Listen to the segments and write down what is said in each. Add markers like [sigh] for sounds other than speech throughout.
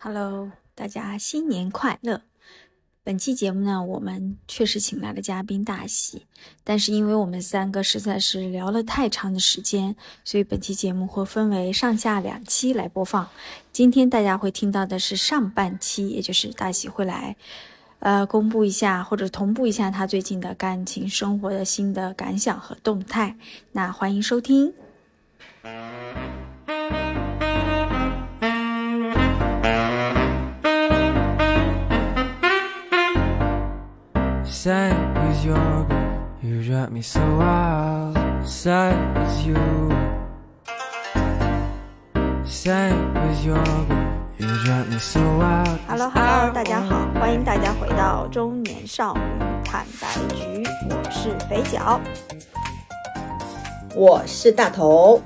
Hello，大家新年快乐！本期节目呢，我们确实请来了嘉宾大喜，但是因为我们三个实在是聊了太长的时间，所以本期节目会分为上下两期来播放。今天大家会听到的是上半期，也就是大喜会来，呃，公布一下或者同步一下他最近的感情生活的新的感想和动态。那欢迎收听。Say it's your girl, you drive me so wild. Say it's you. Say it's your girl, you drive me so wild. Hello Hello，大家好，欢迎大家回到中年少女坦白局，我是肥脚，我是大头。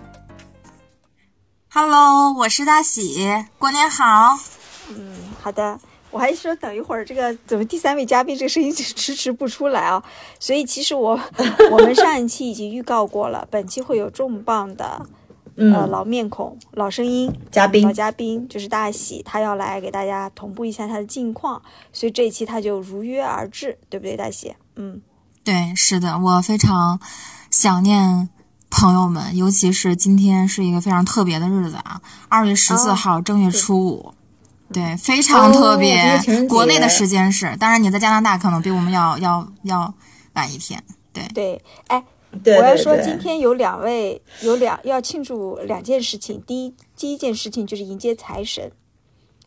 Hello，我是大喜，过年好。嗯，好的。我还说等一会儿这个怎么第三位嘉宾这个声音迟迟不出来啊？[laughs] 所以其实我 [laughs] 我们上一期已经预告过了，本期会有重磅的呃老面孔、老声音嘉宾，老嘉宾就是大喜，他要来给大家同步一下他的近况，所以这一期他就如约而至，对不对，大喜？嗯，对，是的，我非常想念朋友们，尤其是今天是一个非常特别的日子啊，二月十四号正月初五。对，非常特别。国内的时间是，当然你在加拿大可能比我们要要要晚一天。对对，哎，我要说今天有两位，有两要庆祝两件事情。第一，第一件事情就是迎接财神，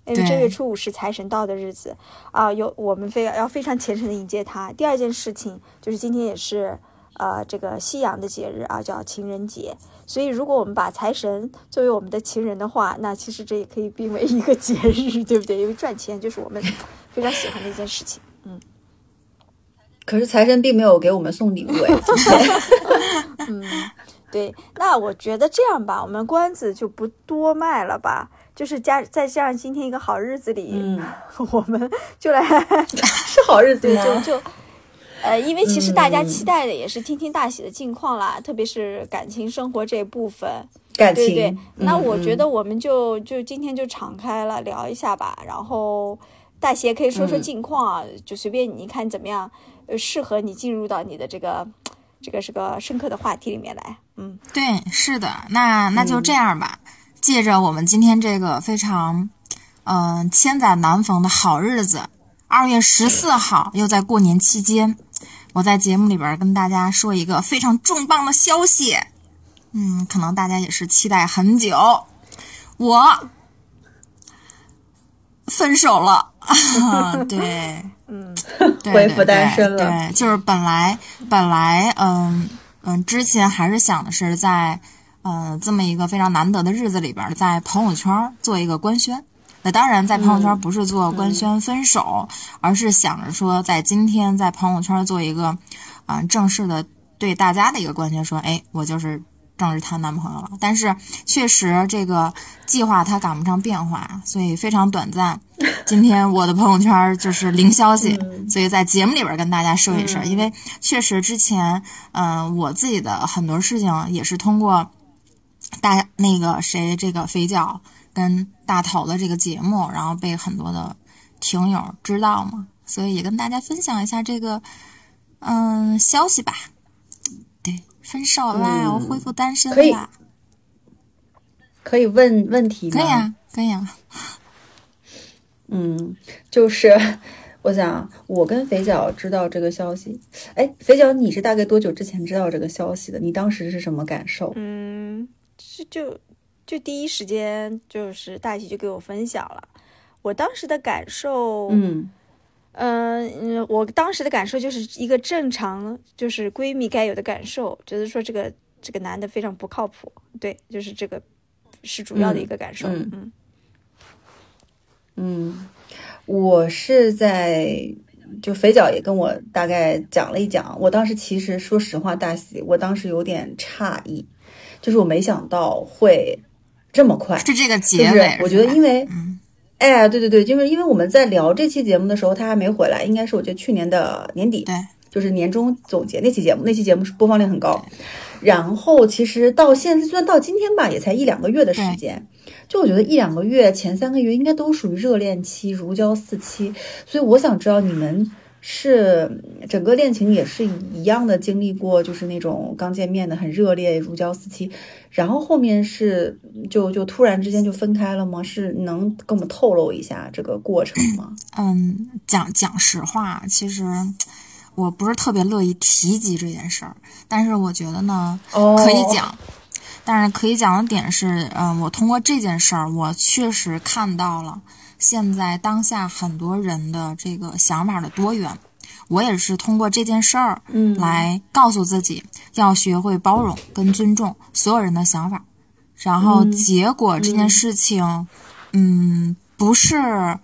因为正月初五是财神到的日子啊，有我们非要要非常虔诚的迎接他。第二件事情就是今天也是呃这个西洋的节日啊，叫情人节。所以，如果我们把财神作为我们的情人的话，那其实这也可以并为一个节日，[laughs] 对不对？因为赚钱就是我们非常喜欢的一件事情。嗯。可是财神并没有给我们送礼物哎。[laughs] 嗯，对。那我觉得这样吧，我们关子就不多卖了吧。就是加再加上今天一个好日子里，[laughs] 我们就来是好日子就就。呃，因为其实大家期待的也是听听大喜的近况啦，特别是感情生活这部分。感情，对对。那我觉得我们就就今天就敞开了聊一下吧。然后大喜也可以说说近况啊，就随便你看怎么样，呃，适合你进入到你的这个这个是个深刻的话题里面来。嗯，对，是的。那那就这样吧，借着我们今天这个非常嗯千载难逢的好日子，二月十四号又在过年期间。我在节目里边跟大家说一个非常重磅的消息，嗯，可能大家也是期待很久，我分手了，[laughs] 对，嗯，恢复单身了，对，就是本来本来，嗯嗯，之前还是想的是在，嗯，这么一个非常难得的日子里边，在朋友圈做一个官宣。那当然，在朋友圈不是做官宣分手，而是想着说，在今天在朋友圈做一个，啊，正式的对大家的一个官宣，说，哎，我就是正式谈男朋友了。但是确实这个计划它赶不上变化，所以非常短暂。[laughs] 今天我的朋友圈就是零消息，所以在节目里边跟大家说一声，因为确实之前，嗯，我自己的很多事情也是通过大那个谁这个肥脚。跟大头的这个节目，然后被很多的听友知道嘛，所以也跟大家分享一下这个嗯消息吧。对，分手啦，我恢复单身啦。可以问问题吗？可以啊，可以啊。嗯，就是我想，我跟肥脚知道这个消息。哎，肥脚，你是大概多久之前知道这个消息的？你当时是什么感受？嗯，是就。就第一时间就是大喜就给我分享了，我当时的感受，嗯嗯我当时的感受就是一个正常，就是闺蜜该有的感受，觉得说这个这个男的非常不靠谱，对，就是这个是主要的一个感受，嗯嗯，我是在就肥脚也跟我大概讲了一讲，我当时其实说实话，大喜，我当时有点诧异，就是我没想到会。这么快是这个结尾，我觉得因为，哎，对对对，就是因为我们在聊这期节目的时候，他还没回来，应该是我觉得去年的年底，对，就是年终总结那期节目，那期节目是播放量很高。然后其实到现在，算到今天吧，也才一两个月的时间，就我觉得一两个月前三个月应该都属于热恋期，如胶似漆。所以我想知道你们是整个恋情也是一样的经历过，就是那种刚见面的很热烈，如胶似漆，然后后面是就就突然之间就分开了吗？是能跟我们透露一下这个过程吗？[coughs] 嗯，讲讲实话，其实我不是特别乐意提及这件事儿，但是我觉得呢，可以讲。但是可以讲的点是，嗯，我通过这件事儿，我确实看到了现在当下很多人的这个想法的多元。我也是通过这件事儿，嗯，来告诉自己要学会包容跟尊重所有人的想法。然后结果这件事情，嗯，不是，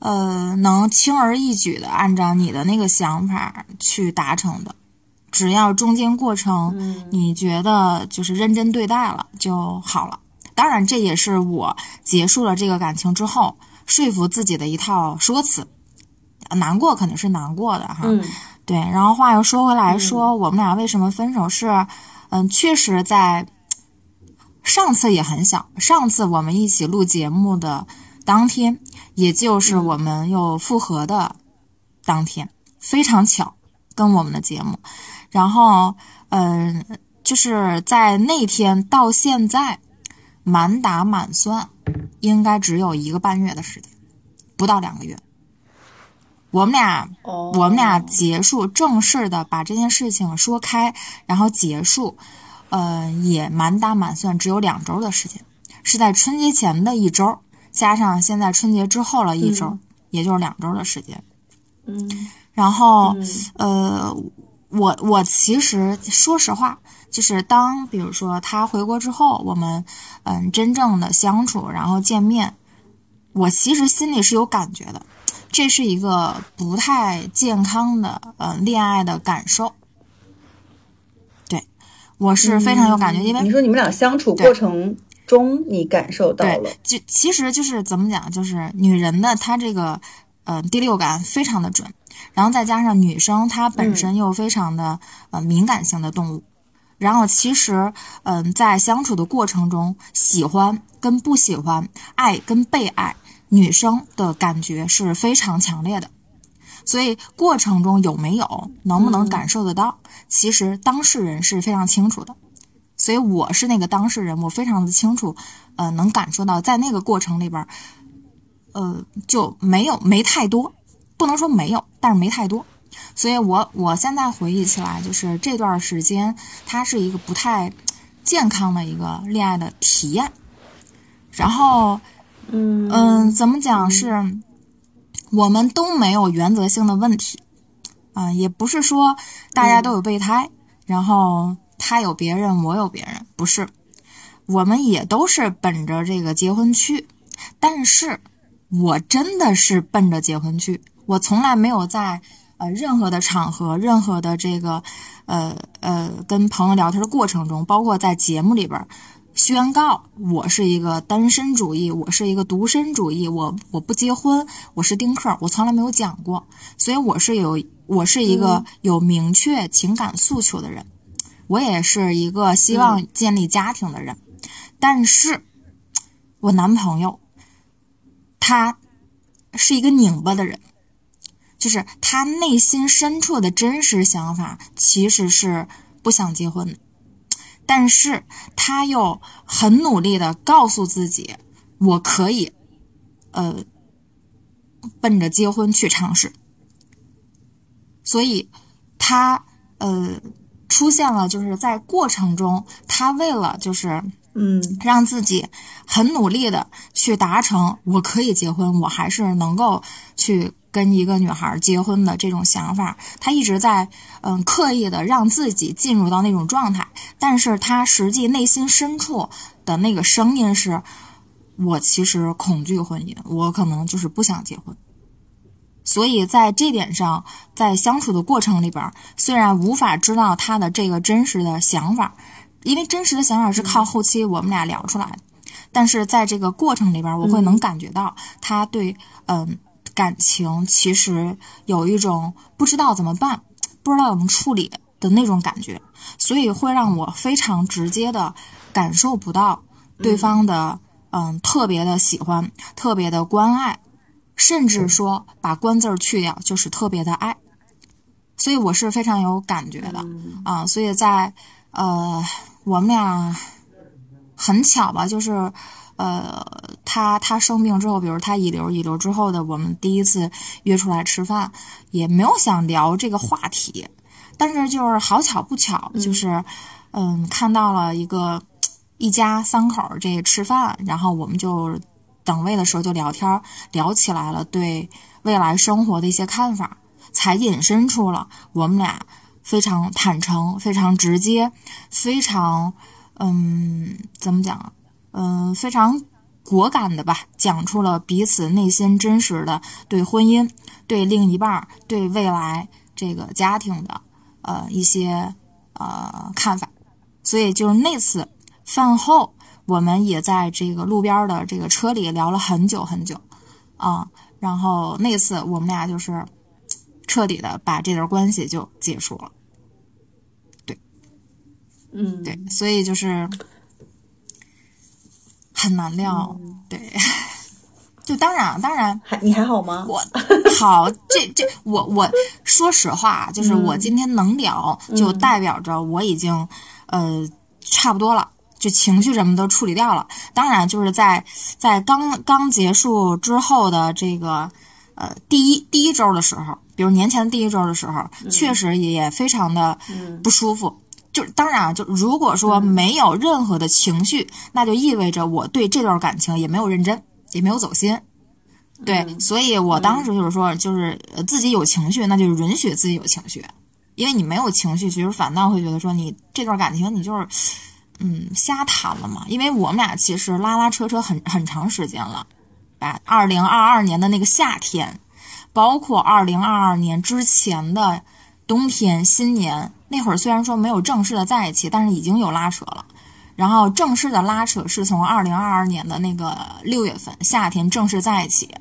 呃，能轻而易举的按照你的那个想法去达成的。只要中间过程你觉得就是认真对待了就好了。当然，这也是我结束了这个感情之后说服自己的一套说辞。难过肯定是难过的哈，对。然后话又说回来，说我们俩为什么分手？是，嗯，确实在上次也很小。上次我们一起录节目的当天，也就是我们又复合的当天，非常巧，跟我们的节目。然后，嗯，就是在那天到现在，满打满算，应该只有一个半月的时间，不到两个月。我们俩，我们俩结束正式的把这件事情说开，然后结束，呃，也满打满算只有两周的时间，是在春节前的一周，加上现在春节之后了一周，也就是两周的时间。嗯，然后，呃。我我其实说实话，就是当比如说他回国之后，我们嗯真正的相处，然后见面，我其实心里是有感觉的，这是一个不太健康的呃恋爱的感受。对，我是非常有感觉，因为你说你们俩相处过程中你感受到了，就其实就是怎么讲，就是女人的她这个呃第六感非常的准。然后再加上女生，她本身又非常的呃敏感性的动物，然后其实嗯在相处的过程中，喜欢跟不喜欢，爱跟被爱，女生的感觉是非常强烈的，所以过程中有没有能不能感受得到，其实当事人是非常清楚的，所以我是那个当事人，我非常的清楚，呃能感受到在那个过程里边，呃就没有没太多。不能说没有，但是没太多，所以我我现在回忆起来，就是这段时间，它是一个不太健康的一个恋爱的体验。然后，嗯嗯，怎么讲是，我们都没有原则性的问题，啊，也不是说大家都有备胎，然后他有别人，我有别人，不是，我们也都是本着这个结婚去，但是我真的是奔着结婚去。我从来没有在呃任何的场合、任何的这个呃呃跟朋友聊天的过程中，包括在节目里边宣告我是一个单身主义，我是一个独身主义，我我不结婚，我是丁克，我从来没有讲过。所以我是有我是一个有明确情感诉求的人，我也是一个希望建立家庭的人。但是，我男朋友他是一个拧巴的人。就是他内心深处的真实想法其实是不想结婚的，但是他又很努力的告诉自己，我可以，呃，奔着结婚去尝试。所以，他呃出现了，就是在过程中，他为了就是嗯让自己很努力的去达成，我可以结婚，我还是能够去。跟一个女孩结婚的这种想法，他一直在嗯刻意的让自己进入到那种状态，但是他实际内心深处的那个声音是：我其实恐惧婚姻，我可能就是不想结婚。所以在这点上，在相处的过程里边，虽然无法知道他的这个真实的想法，因为真实的想法是靠后期我们俩聊出来的，但是在这个过程里边，我会能感觉到他对嗯。感情其实有一种不知道怎么办、不知道怎么处理的那种感觉，所以会让我非常直接的感受不到对方的嗯，特别的喜欢，特别的关爱，甚至说把“关”字儿去掉，就是特别的爱。所以我是非常有感觉的啊。所以在呃，我们俩很巧吧，就是呃，他他生病之后，比如他乙流乙流之后的，我们第一次约出来吃饭，也没有想聊这个话题，但是就是好巧不巧，就是嗯，看到了一个。一家三口这吃饭，然后我们就等位的时候就聊天，聊起来了对未来生活的一些看法，才引申出了我们俩非常坦诚、非常直接、非常嗯怎么讲嗯非常果敢的吧，讲出了彼此内心真实的对婚姻、对另一半、对未来这个家庭的呃一些呃看法，所以就是那次。饭后，我们也在这个路边的这个车里聊了很久很久，啊，然后那次我们俩就是彻底的把这段关系就结束了，对，嗯，对，所以就是很难料，对，[laughs] 就当然当然，还你还好吗？我好，这这我我说实话，就是我今天能聊，就代表着我已经呃差不多了。就情绪什么都处理掉了，当然就是在在刚刚结束之后的这个呃第一第一周的时候，比如年前第一周的时候，确实也非常的不舒服。就当然啊，就如果说没有任何的情绪，那就意味着我对这段感情也没有认真，也没有走心。对，所以我当时就是说，就是自己有情绪，那就允许自己有情绪，因为你没有情绪，其实反倒会觉得说你这段感情你就是。嗯，瞎谈了嘛？因为我们俩其实拉拉扯扯很很长时间了，把二零二二年的那个夏天，包括二零二二年之前的冬天、新年那会儿，虽然说没有正式的在一起，但是已经有拉扯了。然后正式的拉扯是从二零二二年的那个六月份夏天正式在一起，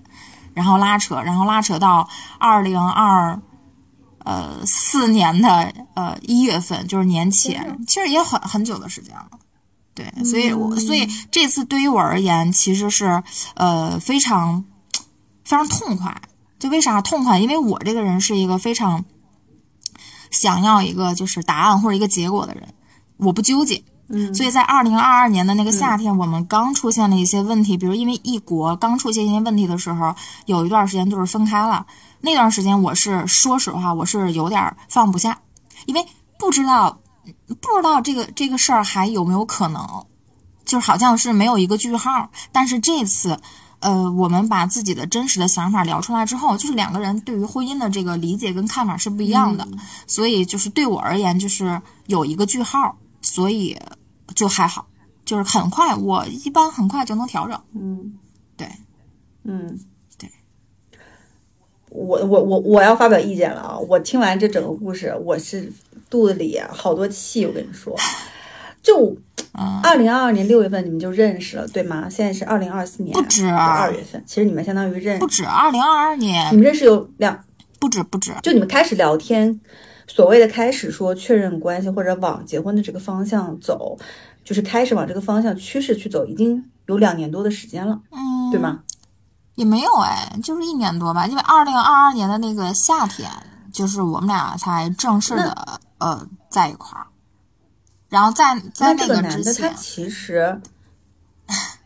然后拉扯，然后拉扯到二零二。呃，四年的呃一月份就是年前，其实也很很久的时间了，对，所以我所以这次对于我而言，其实是呃非常非常痛快。就为啥痛快？因为我这个人是一个非常想要一个就是答案或者一个结果的人，我不纠结。嗯，所以在二零二二年的那个夏天，我们刚出现了一些问题，比如因为异国刚出现一些问题的时候，有一段时间就是分开了。那段时间，我是说实话，我是有点放不下，因为不知道，不知道这个这个事儿还有没有可能，就是好像是没有一个句号。但是这次，呃，我们把自己的真实的想法聊出来之后，就是两个人对于婚姻的这个理解跟看法是不一样的，所以就是对我而言，就是有一个句号，所以就还好，就是很快，我一般很快就能调整。嗯，对，嗯。对我我我我要发表意见了啊！我听完这整个故事，我是肚子里好多气。我跟你说，就二零二二年六月份你们就认识了，对吗？现在是二零二四年，不止二月份。其实你们相当于认不止二零二二年，你们认识有两不止不止。就你们开始聊天，所谓的开始说确认关系或者往结婚的这个方向走，就是开始往这个方向趋势去走，已经有两年多的时间了，嗯，对吗？也没有哎，就是一年多吧。因为二零二二年的那个夏天，就是我们俩才正式的呃在一块儿。然后在在那个男的，他其实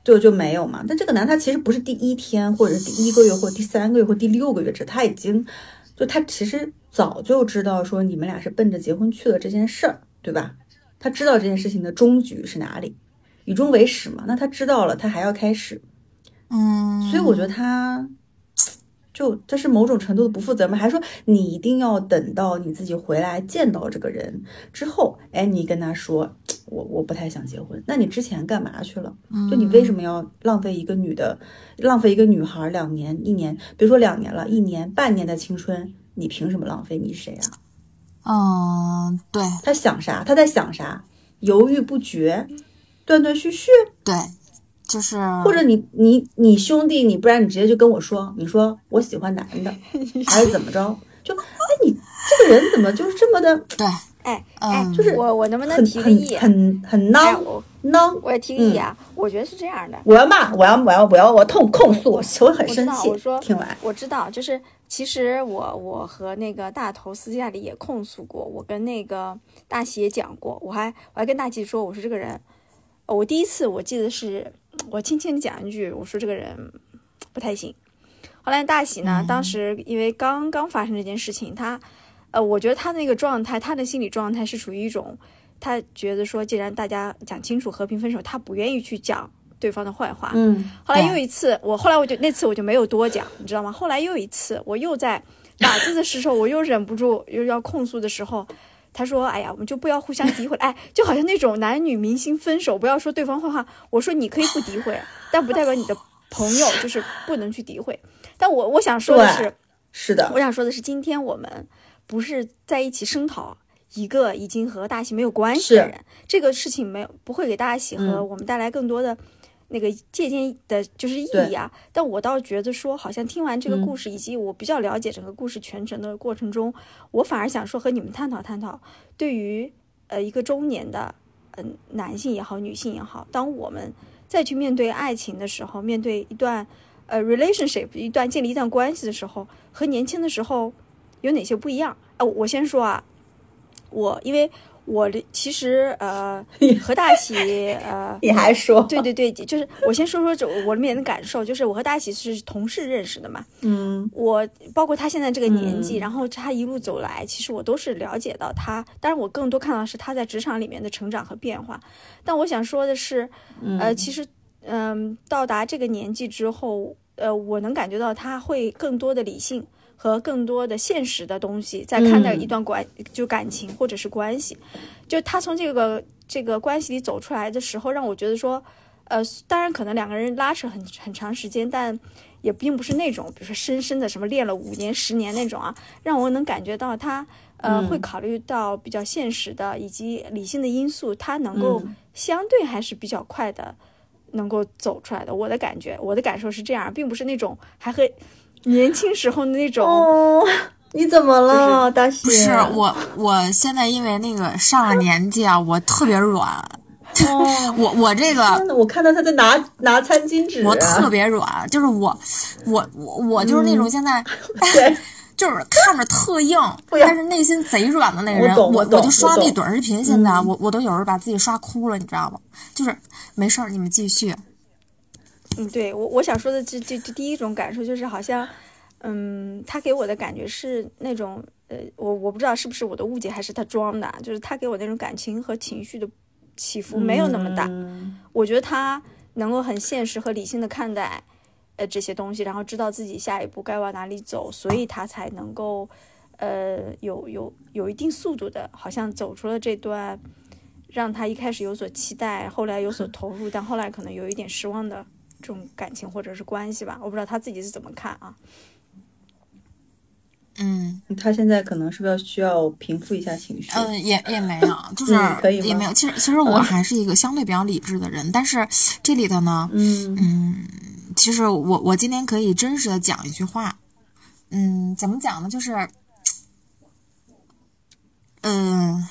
就就没有嘛。但这个男他其实不是第一天，或者是第一个月，或第三个月，或第六个月，这他已经就他其实早就知道说你们俩是奔着结婚去的这件事儿，对吧？他知道这件事情的终局是哪里，以终为始嘛。那他知道了，他还要开始。嗯，所以我觉得他，就这是某种程度的不负责任，还说你一定要等到你自己回来见到这个人之后，哎，你跟他说，我我不太想结婚，那你之前干嘛去了？就你为什么要浪费一个女的，浪费一个女孩两年、一年，比如说两年了，一年、半年的青春，你凭什么浪费？你是谁啊？嗯，对，他想啥？他在想啥？犹豫不决，断断续续，对。就是，或者你你你兄弟，你不然你直接就跟我说，你说我喜欢男的，[laughs] 还是怎么着？就哎，你这个人怎么就是这么的？对，哎哎，就是我我能不能提个议？很很孬孬。我也提个议啊，我觉得是这样的。我要骂，我要我要我要我痛控诉，我我很生气。我说听完，我知道，就是其实我我和那个大头私下里也控诉过，我跟那个大喜也讲过，我还我还跟大喜说，我说这个人，我第一次我记得是我轻轻的讲一句，我说这个人不太行。后来大喜呢，当时因为刚刚发生这件事情，他。呃，我觉得他那个状态，他的心理状态是处于一种，他觉得说，既然大家讲清楚和平分手，他不愿意去讲对方的坏话。嗯。后来又一次，我后来我就那次我就没有多讲，你知道吗？后来又一次，我又在打字的时候，我又忍不住又要控诉的时候，他说：“哎呀，我们就不要互相诋毁。”哎，就好像那种男女明星分手不要说对方坏话。我说你可以不诋毁，但不代表你的朋友就是不能去诋毁。但我我想说的是，是的，我想说的是，今天我们。不是在一起声讨一个已经和大喜没有关系的人，这个事情没有不会给大喜和我们带来更多的那个借鉴的，就是意义啊。但我倒觉得说，好像听完这个故事，以及我比较了解整个故事全程的过程中，我反而想说和你们探讨探讨，对于呃一个中年的嗯男性也好，女性也好，当我们再去面对爱情的时候，面对一段呃 relationship 一段建立一段关系的时候，和年轻的时候。有哪些不一样？呃，我先说啊，我因为我的其实呃 [laughs] 和大喜呃，[laughs] 你还说对对对，就是我先说说这我里面的感受，就是我和大喜是同事认识的嘛，嗯，我包括他现在这个年纪，然后他一路走来，其实我都是了解到他，当然我更多看到是他在职场里面的成长和变化。但我想说的是，呃，其实嗯，到达这个年纪之后，呃，我能感觉到他会更多的理性。和更多的现实的东西在看待一段关就感情或者是关系，就他从这个这个关系里走出来的时候，让我觉得说，呃，当然可能两个人拉扯很很长时间，但也并不是那种比如说深深的什么练了五年十年那种啊，让我能感觉到他呃会考虑到比较现实的以及理性的因素，他能够相对还是比较快的能够走出来的。我的感觉，我的感受是这样，并不是那种还和。年轻时候的那种，你怎么了，大喜？不是我，我现在因为那个上了年纪啊，我特别软。[laughs] 我我这个，我看到他在拿拿餐巾纸，我特别软，就是我我我我就是那种现在 [laughs] [laughs] 就是看着特硬，但是内心贼软的那个人。我我就刷那短视频，现在我我都有时候把自己刷哭了，你知道吗？就是没事儿，你们继续。嗯，对我我想说的这这这第一种感受就是好像，嗯，他给我的感觉是那种，呃，我我不知道是不是我的误解还是他装的，就是他给我那种感情和情绪的起伏没有那么大。我觉得他能够很现实和理性的看待，呃，这些东西，然后知道自己下一步该往哪里走，所以他才能够，呃，有有有一定速度的，好像走出了这段让他一开始有所期待，后来有所投入，但后来可能有一点失望的。这种感情或者是关系吧，我不知道他自己是怎么看啊。嗯，他现在可能是不是需要平复一下情绪？嗯，也也没有，就是也没有。其实其实我还是一个相对比较理智的人，但是这里头呢，嗯嗯，其实我我今天可以真实的讲一句话，嗯，怎么讲呢？就是，嗯，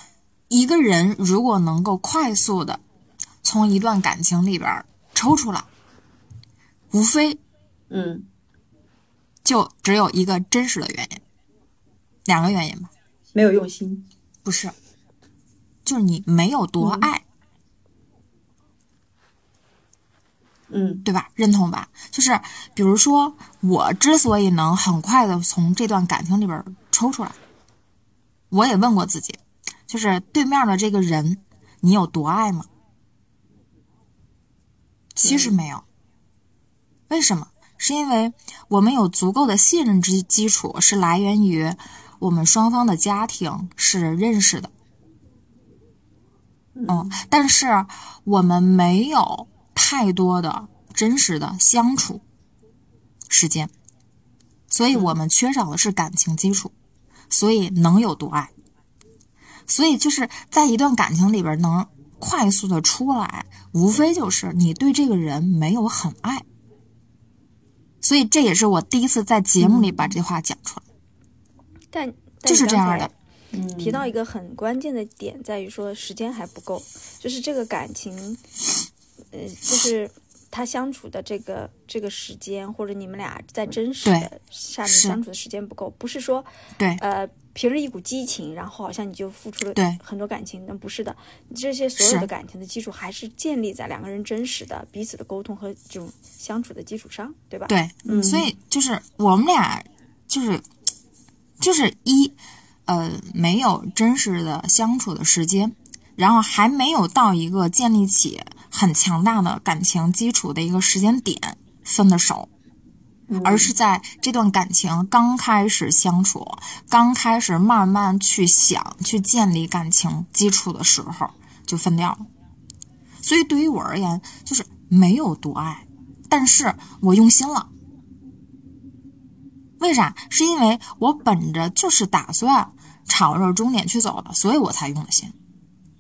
一个人如果能够快速的从一段感情里边抽出来。无非，嗯，就只有一个真实的原因，两个原因吧。没有用心，不是，就是你没有多爱，嗯，对吧？认同吧？就是比如说，我之所以能很快的从这段感情里边抽出来，我也问过自己，就是对面的这个人，你有多爱吗？其实没有。为什么？是因为我们有足够的信任之基础，是来源于我们双方的家庭是认识的。嗯，但是我们没有太多的真实的相处时间，所以我们缺少的是感情基础。所以能有多爱？所以就是在一段感情里边能快速的出来，无非就是你对这个人没有很爱。所以这也是我第一次在节目里把这话讲出来，但就是这样的。提到一个很关键的点，在于说时间还不够，就是这个感情，呃，就是他相处的这个这个时间，或者你们俩在真实的下面相处的时间不够，不是说对。呃平日一股激情，然后好像你就付出了很多感情，那不是的，这些所有的感情的基础还是建立在两个人真实的彼此的沟通和这种相处的基础上，对吧？对，所以就是我们俩就是就是一。呃，没有真实的相处的时间，然后还没有到一个建立起很强大的感情基础的一个时间点分的手，而是在这段感情刚开始相处、刚开始慢慢去想去建立感情基础的时候就分掉了。所以对于我而言，就是没有多爱，但是我用心了。为啥？是因为我本着就是打算。朝着终点去走的，所以我才用的心，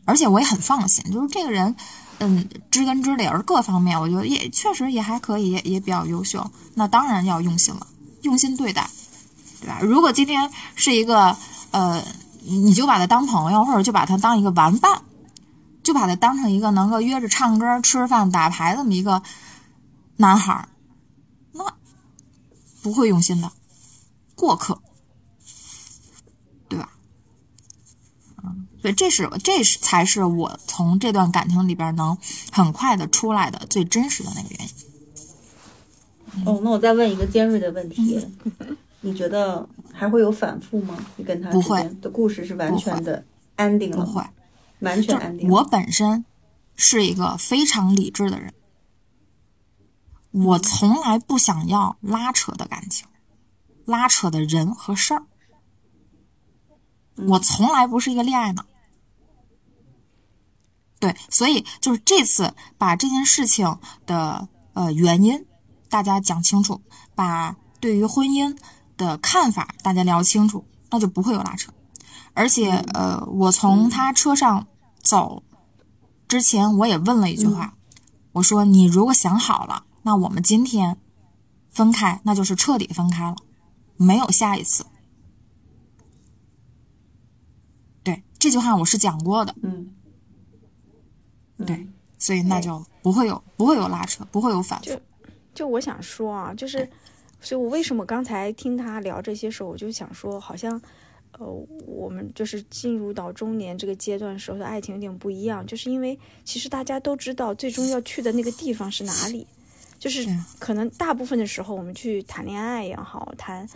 而且我也很放心，就是这个人，嗯，知根知底儿，各方面我觉得也确实也还可以，也也比较优秀。那当然要用心了，用心对待，对吧？如果今天是一个，呃，你就把他当朋友，或者就把他当一个玩伴，就把他当成一个能够约着唱歌、吃饭、打牌这么一个男孩，那不会用心的，过客。所以这是这是才是我从这段感情里边能很快的出来的最真实的那个原因。哦，那我再问一个尖锐的问题，[laughs] 你觉得还会有反复吗？你跟他不会的故事是完全的安定了，不会，完全安定。我本身是一个非常理智的人，我从来不想要拉扯的感情，拉扯的人和事儿。我从来不是一个恋爱脑，对，所以就是这次把这件事情的呃原因大家讲清楚，把对于婚姻的看法大家聊清楚，那就不会有拉扯。而且呃，我从他车上走之前，我也问了一句话，我说：“你如果想好了，那我们今天分开，那就是彻底分开了，没有下一次。”这句话我是讲过的，嗯，对，所以那就不会有不会有拉扯，不会有反复。就就我想说啊，就是，所以我为什么刚才听他聊这些时候，我就想说，好像，呃，我们就是进入到中年这个阶段时候的爱情有点不一样，就是因为其实大家都知道最终要去的那个地方是哪里，就是。可能大部分的时候我们去谈恋爱也好，谈。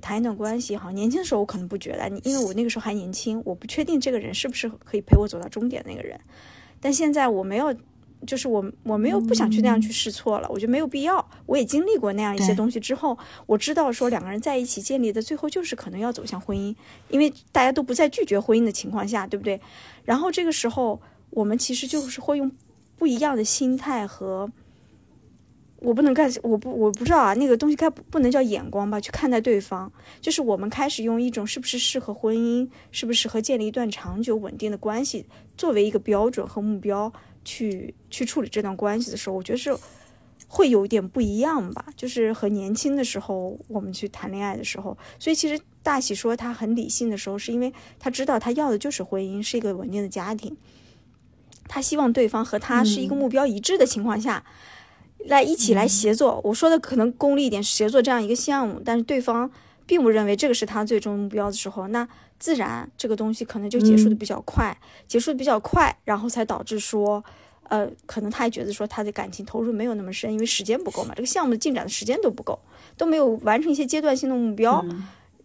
谈一段关系哈，年轻的时候我可能不觉得，你因为我那个时候还年轻，我不确定这个人是不是可以陪我走到终点那个人。但现在我没有，就是我我没有不想去那样去试错了，我觉得没有必要。我也经历过那样一些东西之后，我知道说两个人在一起建立的最后就是可能要走向婚姻，因为大家都不再拒绝婚姻的情况下，对不对？然后这个时候我们其实就是会用不一样的心态和。我不能干，我不我不知道啊，那个东西该不能叫眼光吧？去看待对方，就是我们开始用一种是不是适合婚姻，是不是适合建立一段长久稳定的关系作为一个标准和目标去去处理这段关系的时候，我觉得是会有一点不一样吧。就是和年轻的时候我们去谈恋爱的时候，所以其实大喜说他很理性的时候，是因为他知道他要的就是婚姻，是一个稳定的家庭，他希望对方和他是一个目标一致的情况下。来一起来协作，我说的可能功利一点，协作这样一个项目，但是对方并不认为这个是他最终目标的时候，那自然这个东西可能就结束的比较快，结束的比较快，然后才导致说，呃，可能他也觉得说他的感情投入没有那么深，因为时间不够嘛，这个项目的进展的时间都不够，都没有完成一些阶段性的目标，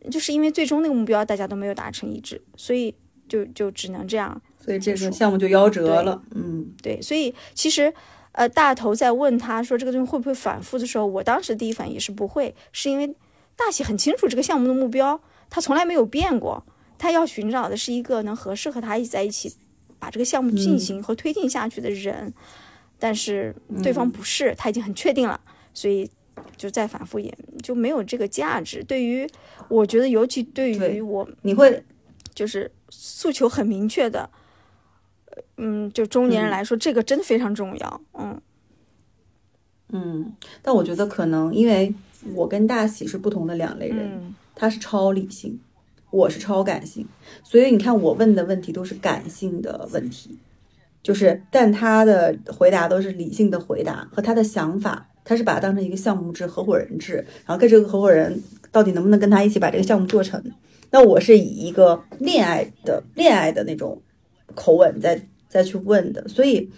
就是因为最终那个目标大家都没有达成一致，所以就就只能这样，所以这个项目就夭折了，嗯，对，所以其实。呃，大头在问他说这个东西会不会反复的时候，我当时第一反应也是不会，是因为大喜很清楚这个项目的目标，他从来没有变过，他要寻找的是一个能合适和他一起在一起把这个项目进行和推进下去的人，但是对方不是，他已经很确定了，所以就再反复也就没有这个价值。对于我觉得，尤其对于我，你会就是诉求很明确的。嗯，就中年人来说，这个真的非常重要。嗯嗯，但我觉得可能因为我跟大喜是不同的两类人，他是超理性，我是超感性，所以你看我问的问题都是感性的问题，就是但他的回答都是理性的回答和他的想法，他是把它当成一个项目制、合伙人制，然后跟这个合伙人到底能不能跟他一起把这个项目做成？那我是以一个恋爱的恋爱的那种口吻再再去问的，所以。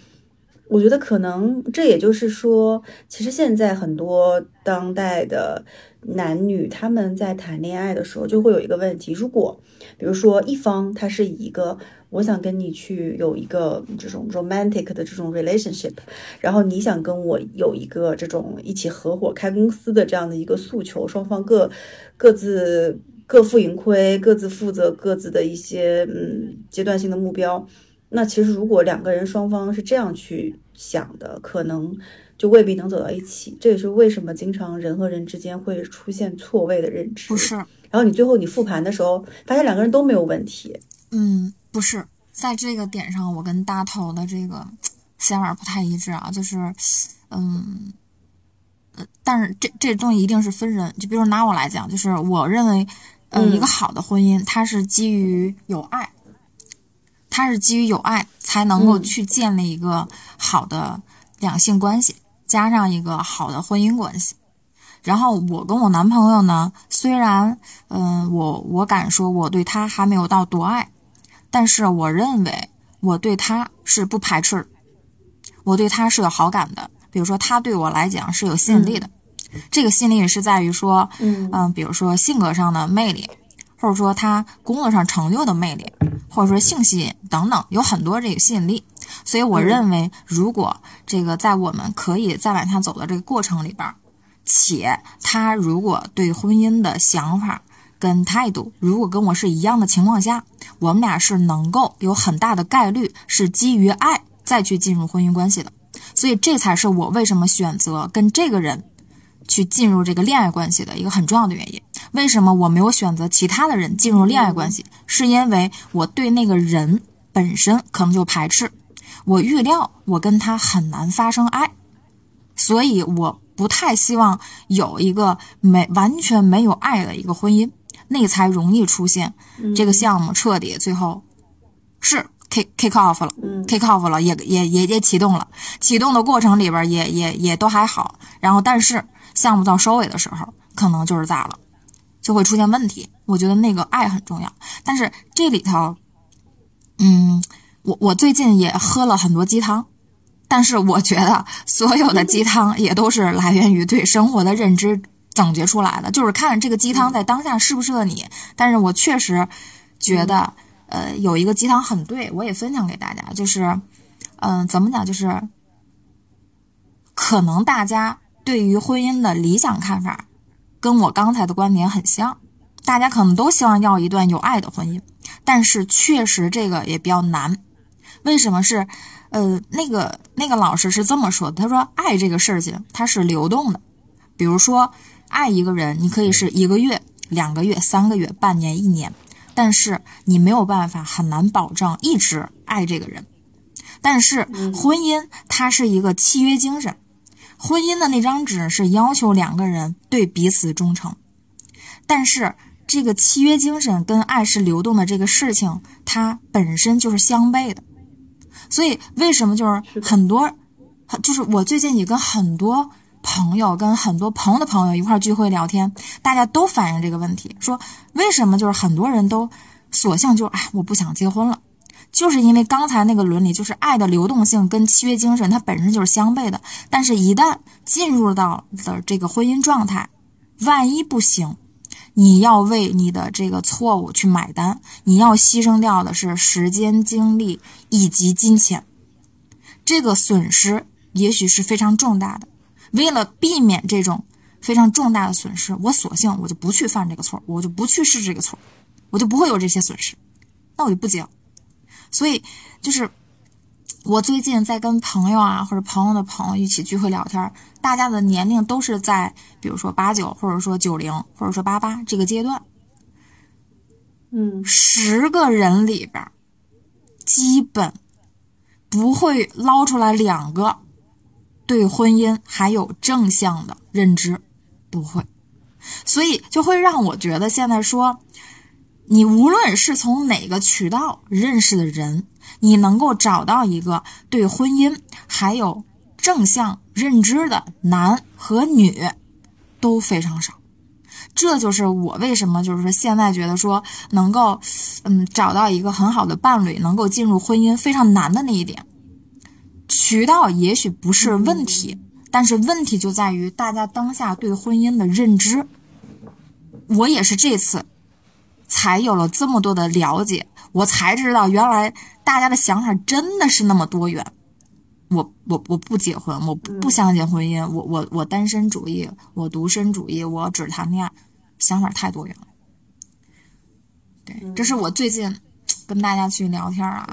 我觉得可能这也就是说，其实现在很多当代的男女他们在谈恋爱的时候，就会有一个问题：如果比如说一方他是以一个我想跟你去有一个这种 romantic 的这种 relationship，然后你想跟我有一个这种一起合伙开公司的这样的一个诉求，双方各各自各负盈亏，各自负责各自的一些嗯阶段性的目标。那其实，如果两个人双方是这样去想的，可能就未必能走到一起。这也是为什么经常人和人之间会出现错位的认知。不是，然后你最后你复盘的时候，发现两个人都没有问题。嗯，不是，在这个点上，我跟大头的这个想法不太一致啊。就是，嗯，呃，但是这这东西一定是分人。就比如拿我来讲，就是我认为，嗯，一个好的婚姻，它是基于有爱。它是基于有爱才能够去建立一个好的两性关系，加上一个好的婚姻关系。然后我跟我男朋友呢，虽然，嗯，我我敢说我对他还没有到多爱，但是我认为我对他是不排斥，我对他是有好感的。比如说他对我来讲是有吸引力的，这个吸引力是在于说，嗯，比如说性格上的魅力。或者说他工作上成就的魅力，或者说性吸引等等，有很多这个吸引力。所以我认为，如果这个在我们可以再往下走的这个过程里边，且他如果对婚姻的想法跟态度，如果跟我是一样的情况下，我们俩是能够有很大的概率是基于爱再去进入婚姻关系的。所以这才是我为什么选择跟这个人去进入这个恋爱关系的一个很重要的原因。为什么我没有选择其他的人进入恋爱关系？是因为我对那个人本身可能就排斥，我预料我跟他很难发生爱，所以我不太希望有一个没完全没有爱的一个婚姻，那才容易出现这个项目彻底最后是 kick kick off 了，kick off 了，也也也也启动了，启动的过程里边也也也都还好，然后但是项目到收尾的时候，可能就是咋了。就会出现问题。我觉得那个爱很重要，但是这里头，嗯，我我最近也喝了很多鸡汤，但是我觉得所有的鸡汤也都是来源于对生活的认知总结出来的，就是看这个鸡汤在当下适不适合你。但是我确实觉得，呃，有一个鸡汤很对，我也分享给大家，就是，嗯，怎么讲，就是可能大家对于婚姻的理想看法。跟我刚才的观点很像，大家可能都希望要一段有爱的婚姻，但是确实这个也比较难。为什么是？呃，那个那个老师是这么说的，他说爱这个事情它是流动的，比如说爱一个人，你可以是一个月、两个月、三个月、半年、一年，但是你没有办法很难保证一直爱这个人。但是婚姻它是一个契约精神。婚姻的那张纸是要求两个人对彼此忠诚，但是这个契约精神跟爱是流动的这个事情，它本身就是相悖的。所以为什么就是很多，就是我最近也跟很多朋友、跟很多朋友的朋友一块聚会聊天，大家都反映这个问题，说为什么就是很多人都索性就哎我不想结婚了。就是因为刚才那个伦理，就是爱的流动性跟契约精神，它本身就是相悖的。但是，一旦进入到的这个婚姻状态，万一不行，你要为你的这个错误去买单，你要牺牲掉的是时间、精力以及金钱，这个损失也许是非常重大的。为了避免这种非常重大的损失，我索性我就不去犯这个错，我就不去试这个错，我就不会有这些损失，那我就不结。所以，就是我最近在跟朋友啊，或者朋友的朋友一起聚会聊天，大家的年龄都是在，比如说八九，或者说九零，或者说八八这个阶段。嗯，十个人里边，基本不会捞出来两个对婚姻还有正向的认知，不会。所以就会让我觉得现在说。你无论是从哪个渠道认识的人，你能够找到一个对婚姻还有正向认知的男和女都非常少。这就是我为什么就是说现在觉得说能够，嗯，找到一个很好的伴侣，能够进入婚姻非常难的那一点。渠道也许不是问题，但是问题就在于大家当下对婚姻的认知。我也是这次才有了这么多的了解，我才知道原来大家的想法真的是那么多元。我我我不结婚，我不相信婚姻，我我我单身主义，我独身主义，我只谈恋爱，想法太多元了。对，这是我最近跟大家去聊天啊。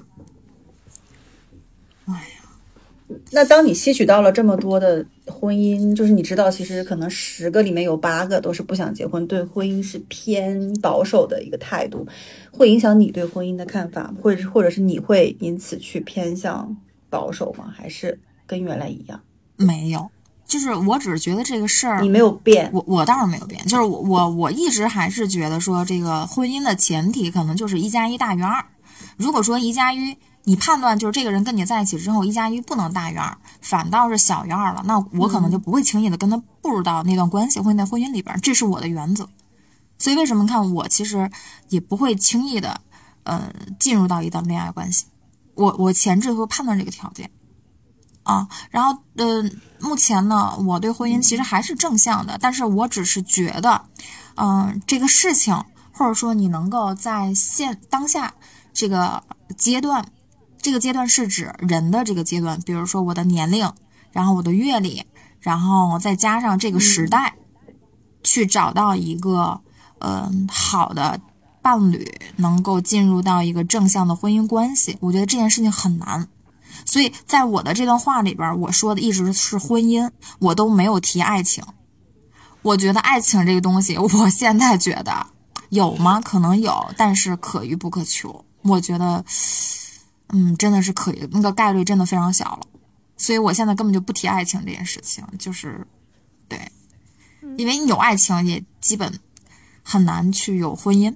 那当你吸取到了这么多的婚姻，就是你知道，其实可能十个里面有八个都是不想结婚，对婚姻是偏保守的一个态度，会影响你对婚姻的看法，或者是或者是你会因此去偏向。保守吗？还是跟原来一样？没有，就是我只是觉得这个事儿你没有变，我我倒是没有变，就是我我我一直还是觉得说这个婚姻的前提可能就是一加一大于二。如果说一加一，你判断就是这个人跟你在一起之后一加一不能大于二，反倒是小于二了，那我可能就不会轻易的跟他步入到那段关系或在婚姻里边，这是我的原则。所以为什么看我其实也不会轻易的呃进入到一段恋爱关系。我我前置会判断这个条件，啊，然后呃，目前呢，我对婚姻其实还是正向的，但是我只是觉得，嗯，这个事情或者说你能够在现当下这个阶段，这个阶段是指人的这个阶段，比如说我的年龄，然后我的阅历，然后再加上这个时代，去找到一个嗯好的。伴侣能够进入到一个正向的婚姻关系，我觉得这件事情很难。所以在我的这段话里边，我说的一直是婚姻，我都没有提爱情。我觉得爱情这个东西，我现在觉得有吗？可能有，但是可遇不可求。我觉得，嗯，真的是可以，那个概率真的非常小了。所以我现在根本就不提爱情这件事情，就是对，因为你有爱情也基本很难去有婚姻。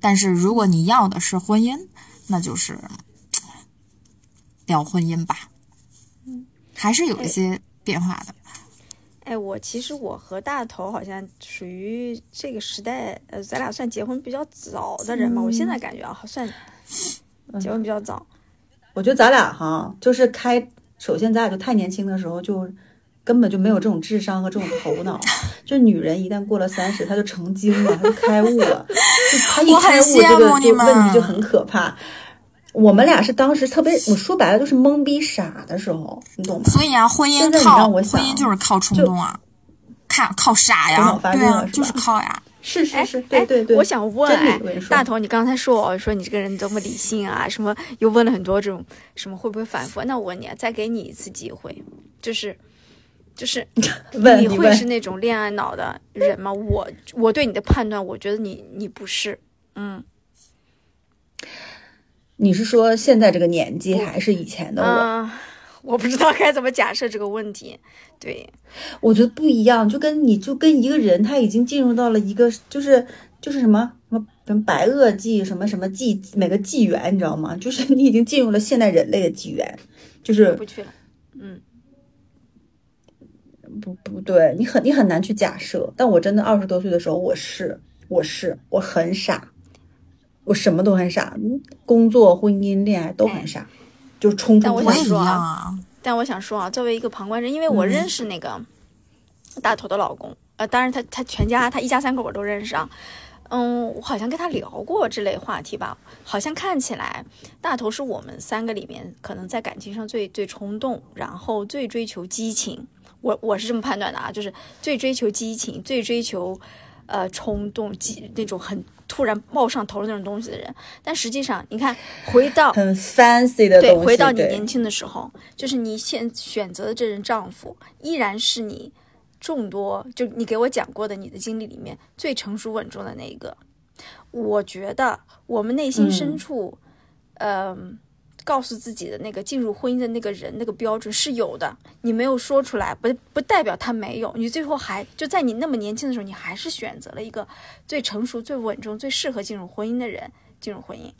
但是如果你要的是婚姻，那就是聊婚姻吧，嗯还是有一些变化的。哎，我其实我和大头好像属于这个时代，呃，咱俩算结婚比较早的人嘛。我现在感觉啊，算结婚比较早。我觉得咱俩哈，就是开，首先咱俩就太年轻的时候就。根本就没有这种智商和这种头脑，[laughs] 就女人一旦过了三十，她就成精了，她就开悟了。就她一开悟，这个就问题就很可怕。我们俩是当时特别，我说白了就是懵逼傻的时候，你懂吗？所以啊，婚姻靠婚姻就是靠冲动啊，看靠傻呀，对啊，就是靠呀。是是是，对对对。我想问，哎，大头，你刚才说说你这个人多么理性啊，什么又问了很多这种什么会不会反复？那我问你，再给你一次机会，就是。就是 [laughs] 你会是那种恋爱脑的人吗？我我对你的判断，我觉得你你不是。嗯，你是说现在这个年纪还是以前的我？我不知道该怎么假设这个问题。对，我觉得不一样，就跟你就跟一个人他已经进入到了一个就是就是什么什么什么白垩纪什么什么纪每个纪元，你知道吗？就是你已经进入了现代人类的纪元，就是不去了。嗯。不不对，你很你很难去假设。但我真的二十多岁的时候，我是我是我很傻，我什么都很傻，工作、婚姻、恋爱都很傻，就冲突。但我想说啊，但我想说啊，作为一个旁观者，因为我认识那个大头的老公，呃，当然他他全家他一家三口我都认识啊。嗯，我好像跟他聊过这类话题吧，好像看起来大头是我们三个里面可能在感情上最最冲动，然后最追求激情。我我是这么判断的啊，就是最追求激情、最追求，呃，冲动、激那种很突然冒上头的那种东西的人。但实际上，你看，回到很 fancy 的对，回到你年轻的时候，就是你现选择的这任丈夫，依然是你众多就你给我讲过的你的经历里面最成熟稳重的那一个。我觉得我们内心深处，嗯。告诉自己的那个进入婚姻的那个人那个标准是有的，你没有说出来，不不代表他没有。你最后还就在你那么年轻的时候，你还是选择了一个最成熟、最稳重、最适合进入婚姻的人进入婚姻。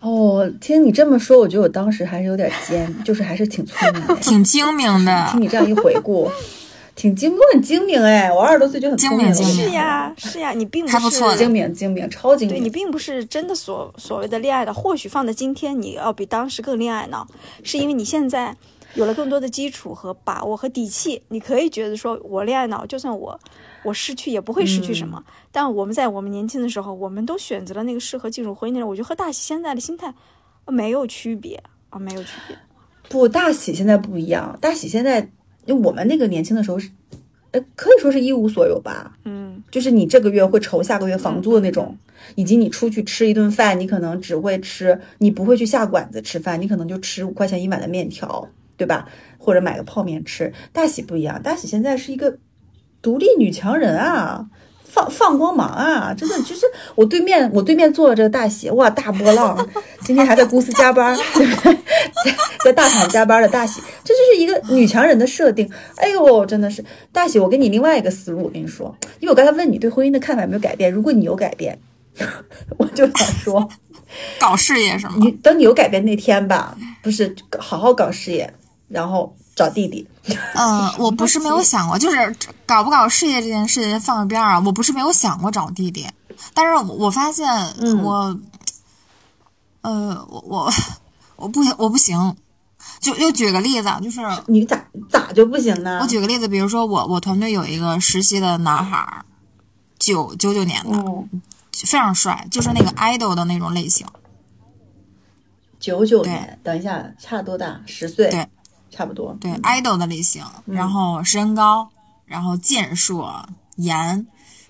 哦，听你这么说，我觉得我当时还是有点尖，就是还是挺聪明的，[laughs] 挺精明的。听你这样一回顾。挺精，我很精明哎，我二十多岁就很精明，是呀，是呀，你并不是精明，精明，超精明。对你并不是真的所所谓的恋爱的，或许放在今天，你要比当时更恋爱脑，是因为你现在有了更多的基础和把握和底气，你可以觉得说，我恋爱脑，就算我我失去也不会失去什么。但我们在我们年轻的时候，我们都选择了那个适合进入婚姻的人，我觉得和大喜现在的心态没有区别啊，没有区别。不，大喜现在不一样，大喜现在。因为我们那个年轻的时候是，呃，可以说是一无所有吧。嗯，就是你这个月会愁下个月房租的那种，以及你出去吃一顿饭，你可能只会吃，你不会去下馆子吃饭，你可能就吃五块钱一碗的面条，对吧？或者买个泡面吃。大喜不一样，大喜现在是一个独立女强人啊。放放光芒啊！真的就是我对面，[laughs] 我对面坐了这个大喜，哇，大波浪，[laughs] 今天还在公司加班？[laughs] 在在大厂加班的大喜，这就是一个女强人的设定。哎呦，真的是大喜！我给你另外一个思路，我跟你说，因为我刚才问你对婚姻的看法有没有改变，如果你有改变，我就想说，搞事业是吗？你等你有改变那天吧，不是好好搞事业，然后。找弟弟，嗯，[laughs] 我不是没有想过，就是搞不搞事业这件事情放一边儿啊，我不是没有想过找弟弟，但是我发现我，呃，我我我不我不行，就就举个例子，就是你咋咋就不行呢？我举个例子，比如说我我团队有一个实习的男孩，九九九年的，非常帅，就是那个 idol 的那种类型。九九年，等一下，差多大？十岁。对。差不多，对，idol 的类型，然后身高，然后健硕，颜，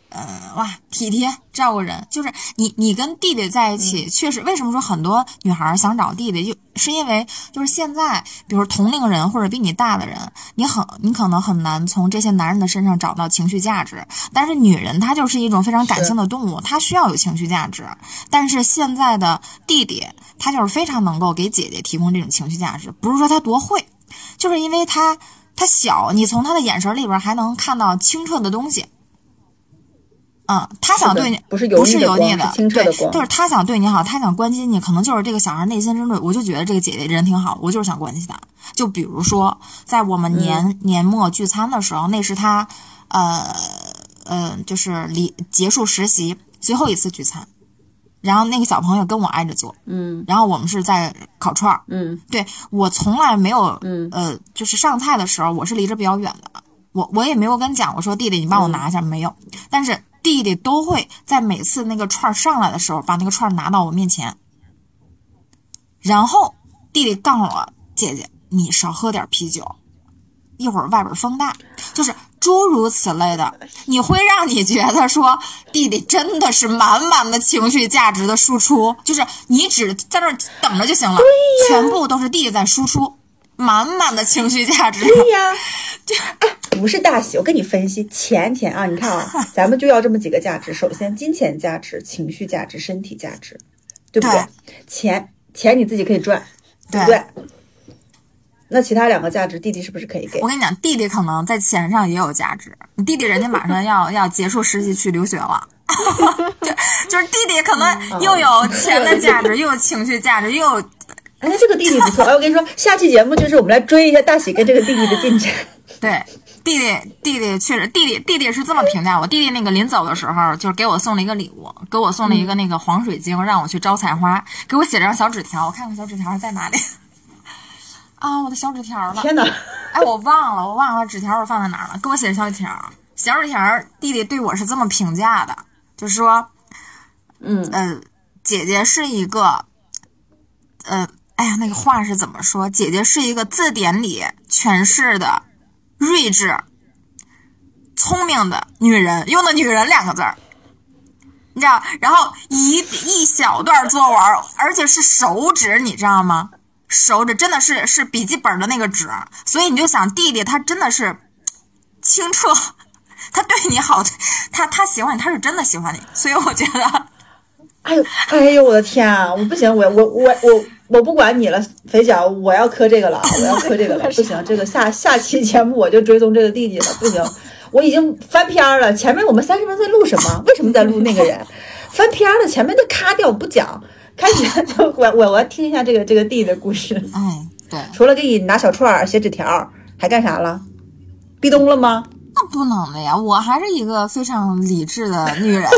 呃，哇，体贴，照顾人，就是你，你跟弟弟在一起，确实，为什么说很多女孩想找弟弟，就是因为就是现在，比如同龄人或者比你大的人，你很，你可能很难从这些男人的身上找到情绪价值，但是女人她就是一种非常感性的动物，她需要有情绪价值，但是现在的弟弟，他就是非常能够给姐姐提供这种情绪价值，不是说他多会。就是因为他他小，你从他的眼神里边还能看到清澈的东西。嗯，他想对你不是不是油腻的，对，就是他想对你好，他想关心你，可能就是这个小孩内心深处，我就觉得这个姐姐人挺好，我就是想关心她。就比如说，在我们年年末聚餐的时候，那是他呃呃，就是离结束实习最后一次聚餐。然后那个小朋友跟我挨着坐，嗯，然后我们是在烤串儿，嗯，对我从来没有，嗯，呃，就是上菜的时候我是离着比较远的，我我也没有跟讲我说弟弟你帮我拿一下没有，但是弟弟都会在每次那个串儿上来的时候把那个串儿拿到我面前，然后弟弟告诉我姐姐你少喝点啤酒，一会儿外边风大，就是。诸如此类的，你会让你觉得说弟弟真的是满满的情绪价值的输出，就是你只在那等着就行了，全部都是弟弟在输出，满满的情绪价值。对呀，[laughs] 哎，不是大喜，我跟你分析，钱钱啊，你看啊，[laughs] 咱们就要这么几个价值，首先金钱价值、情绪价值、身体价值，对不对？钱钱你自己可以赚，对不对？那其他两个价值，弟弟是不是可以给？我跟你讲，弟弟可能在钱上也有价值。你弟弟人家马上要 [laughs] 要结束实习去留学了，[laughs] 就就是弟弟可能又有钱的价值，又有情绪价值，又有……哎，这个弟弟不错。哎，我跟你说，下期节目就是我们来追一下大喜跟这个弟弟的进展。[laughs] 对，弟弟弟弟确实，弟弟弟弟是这么评价我。弟弟那个临走的时候，就是给我送了一个礼物，给我送了一个那个黄水晶，让我去招财花，给我写了张小纸条。我看看小纸条在哪里。啊，我的小纸条了！天哪！哎，我忘了，我忘了纸条我放在哪儿了。给我写的小纸条，小纸条，弟弟对我是这么评价的，就是说，嗯呃，姐姐是一个，呃，哎呀，那个话是怎么说？姐姐是一个字典里诠释的睿智、聪明的女人，用的“女人”两个字儿，你知道？然后一一小段作文，而且是手指，你知道吗？手指真的是是笔记本的那个纸，所以你就想弟弟他真的是清澈，他对你好，他他喜欢你，他是真的喜欢你，所以我觉得，哎呦哎呦我的天啊，我不行，我我我我我不管你了，肥脚，我要磕这个了，我要磕这个了，不行，这个下下期节目我就追踪这个弟弟了，不行，我已经翻篇了。前面我们三十分钟在录什么？为什么在录那个人？翻篇了，前面都咔掉不讲，开始就我我我要听一下这个这个弟弟的故事。哎，对，除了给你拿小串儿、写纸条，还干啥了？壁咚了吗？那不能的呀，我还是一个非常理智的女人呀，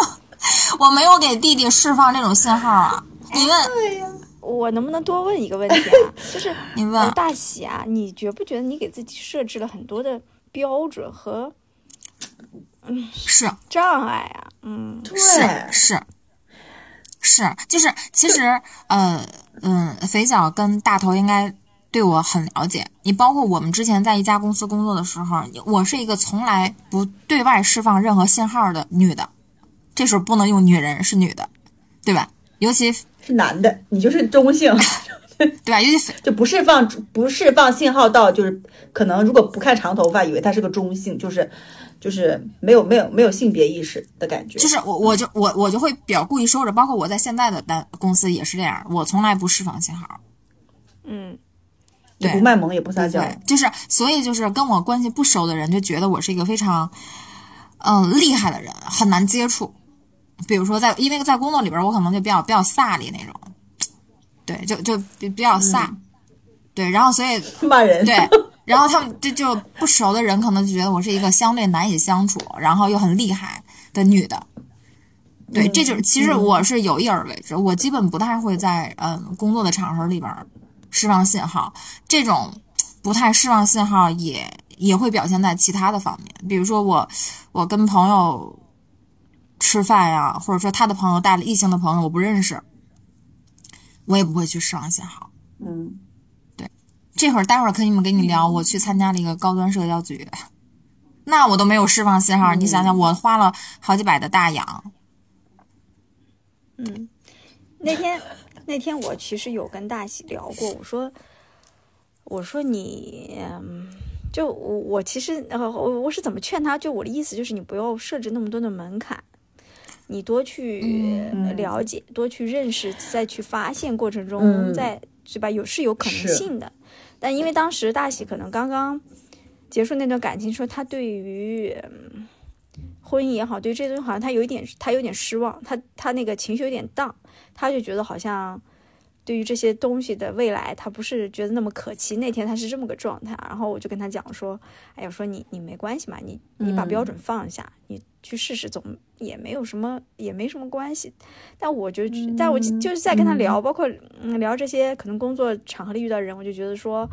[laughs] 我没有给弟弟释放这种信号啊。你问。我能不能多问一个问题啊？[laughs] 就是 [laughs] 你问大喜啊，你觉不觉得你给自己设置了很多的标准和嗯是障碍啊？嗯，是是是，就是其实呃嗯，肥脚跟大头应该对我很了解。你包括我们之前在一家公司工作的时候，我是一个从来不对外释放任何信号的女的。这时候不能用女人，是女的，对吧？尤其。是男的，你就是中性，[laughs] 对吧？就就不释放不释放信号到，就是可能如果不看长头发，以为他是个中性，就是就是没有没有没有性别意识的感觉。就是我我就我我就会比较故意收着，包括我在现在的单公司也是这样，我从来不释放信号。嗯，也不卖萌也不撒娇，就是所以就是跟我关系不熟的人就觉得我是一个非常嗯厉害的人，很难接触。比如说，在因为在工作里边，我可能就比较比较飒的那种，对，就就比比较飒，对，然后所以 [laughs] 骂人，对，然后他们就就不熟的人可能就觉得我是一个相对难以相处，然后又很厉害的女的，对，这就是其实我是有意而为之，我基本不太会在嗯工作的场合里边释放信号，这种不太释放信号也也会表现在其他的方面，比如说我我跟朋友。吃饭呀，或者说他的朋友带了异性的朋友，我不认识，我也不会去释放信号。嗯，对，这会儿待会儿可以们跟你聊，我去参加了一个高端社交局，那我都没有释放信号。你想想，我花了好几百的大洋。嗯，那天那天我其实有跟大喜聊过，我说我说你。就我我其实呃我我是怎么劝他？就我的意思就是你不要设置那么多的门槛，你多去了解，多去认识，再去发现过程中，再是吧？有是有可能性的。但因为当时大喜可能刚刚结束那段感情，说他对于婚姻也好，对这段好像他有一点他有点失望，他他那个情绪有点荡，他就觉得好像。对于这些东西的未来，他不是觉得那么可期。那天他是这么个状态，然后我就跟他讲说：“哎呀，说你你没关系嘛，你你把标准放下，你去试试，总也没有什么，也没什么关系。”但我就，但我就是在跟他聊，包括嗯聊这些可能工作场合里遇到人，我就觉得说，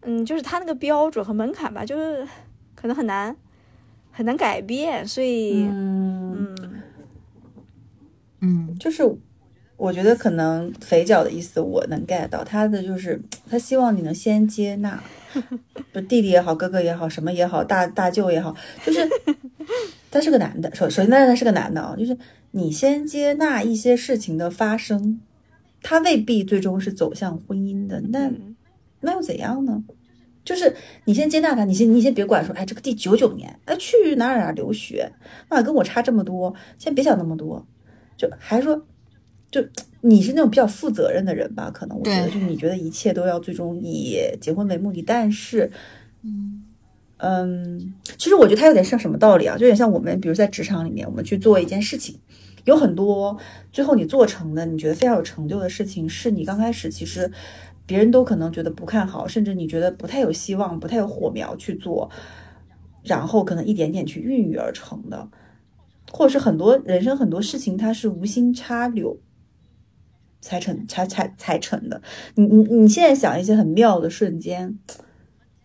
嗯，就是他那个标准和门槛吧，就是可能很难很难改变，所以嗯嗯，就是。我觉得可能肥脚的意思我能 get 到，他的就是他希望你能先接纳，[laughs] 不弟弟也好，哥哥也好，什么也好，大大舅也好，就是 [laughs] 他是个男的，首首先，他是个男的啊，就是你先接纳一些事情的发生，他未必最终是走向婚姻的，那那又怎样呢？就是你先接纳他，你先你先别管说，哎，这个第九九年，哎，去哪哪哪留学，啊，跟我差这么多，先别想那么多，就还说。就你是那种比较负责任的人吧？可能我觉得，就你觉得一切都要最终以结婚为目的。但是，嗯嗯，其实我觉得他有点像什么道理啊？就有点像我们，比如在职场里面，我们去做一件事情，有很多最后你做成的，你觉得非常有成就的事情，是你刚开始其实别人都可能觉得不看好，甚至你觉得不太有希望、不太有火苗去做，然后可能一点点去孕育而成的，或者是很多人生很多事情，它是无心插柳。才成才才才成的，你你你现在想一些很妙的瞬间，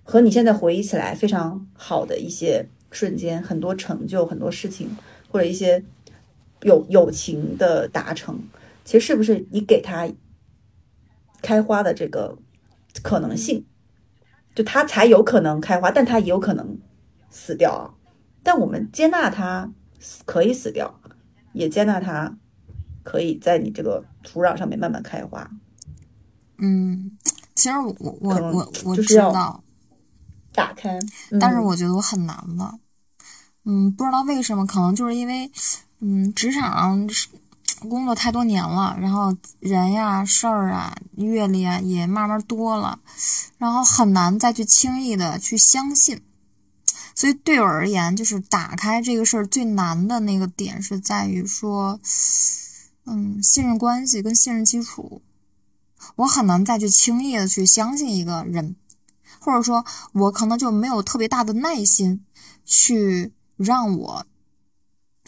和你现在回忆起来非常好的一些瞬间，很多成就，很多事情，或者一些友友情的达成，其实是不是你给他开花的这个可能性，就他才有可能开花，但他也有可能死掉啊。但我们接纳他可以死掉，也接纳他。可以在你这个土壤上面慢慢开花。嗯，其实我我我我知道打开，但是我觉得我很难了。嗯，不知道为什么，可能就是因为，嗯，职场工作太多年了，然后人呀、事儿啊、阅历啊也慢慢多了，然后很难再去轻易的去相信。所以对我而言，就是打开这个事儿最难的那个点是在于说，嗯，信任关系跟信任基础，我很难再去轻易的去相信一个人，或者说，我可能就没有特别大的耐心去让我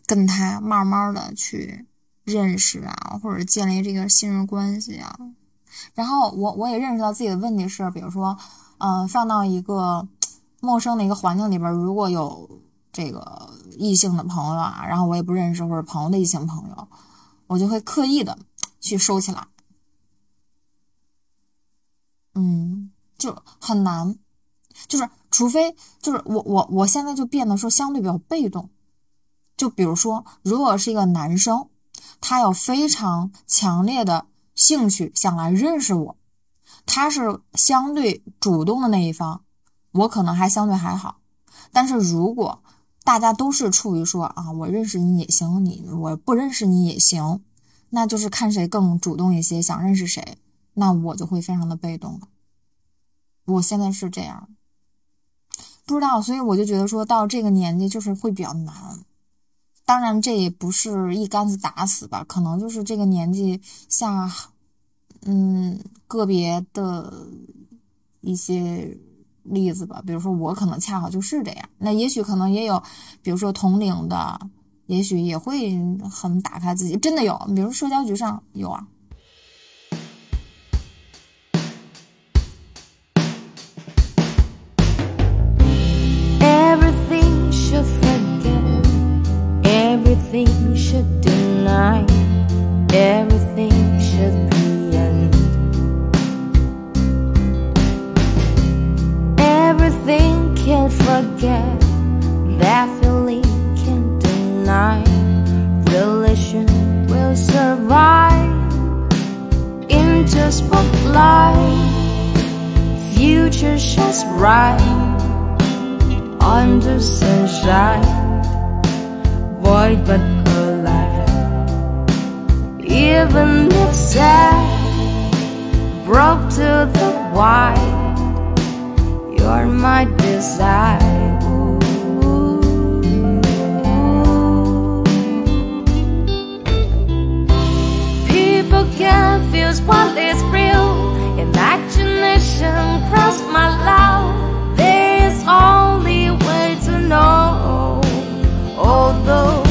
跟他慢慢的去认识啊，或者建立这个信任关系啊。然后我我也认识到自己的问题是，比如说，嗯，放到一个。[tsk] 陌生的一个环境里边，如果有这个异性的朋友啊，然后我也不认识，或者朋友的异性朋友，我就会刻意的去收起来。嗯，就很难，就是除非就是我我我现在就变得说相对比较被动。就比如说，如果是一个男生，他有非常强烈的兴趣想来认识我，他是相对主动的那一方。我可能还相对还好，但是如果大家都是处于说啊，我认识你也行，你我不认识你也行，那就是看谁更主动一些，想认识谁，那我就会非常的被动。我现在是这样，不知道，所以我就觉得说到这个年纪就是会比较难。当然，这也不是一竿子打死吧，可能就是这个年纪下，嗯，个别的一些。例子吧，比如说我可能恰好就是这样，那也许可能也有，比如说同龄的，也许也会很打开自己，真的有，比如社交局上有啊。Forget that feeling can't deny relation will survive into spotlight future shines bright under sunshine void but alive. Even if sad broke to the white you're my desire. People confuse what is real. Imagination cross my love. There is only way to know. Although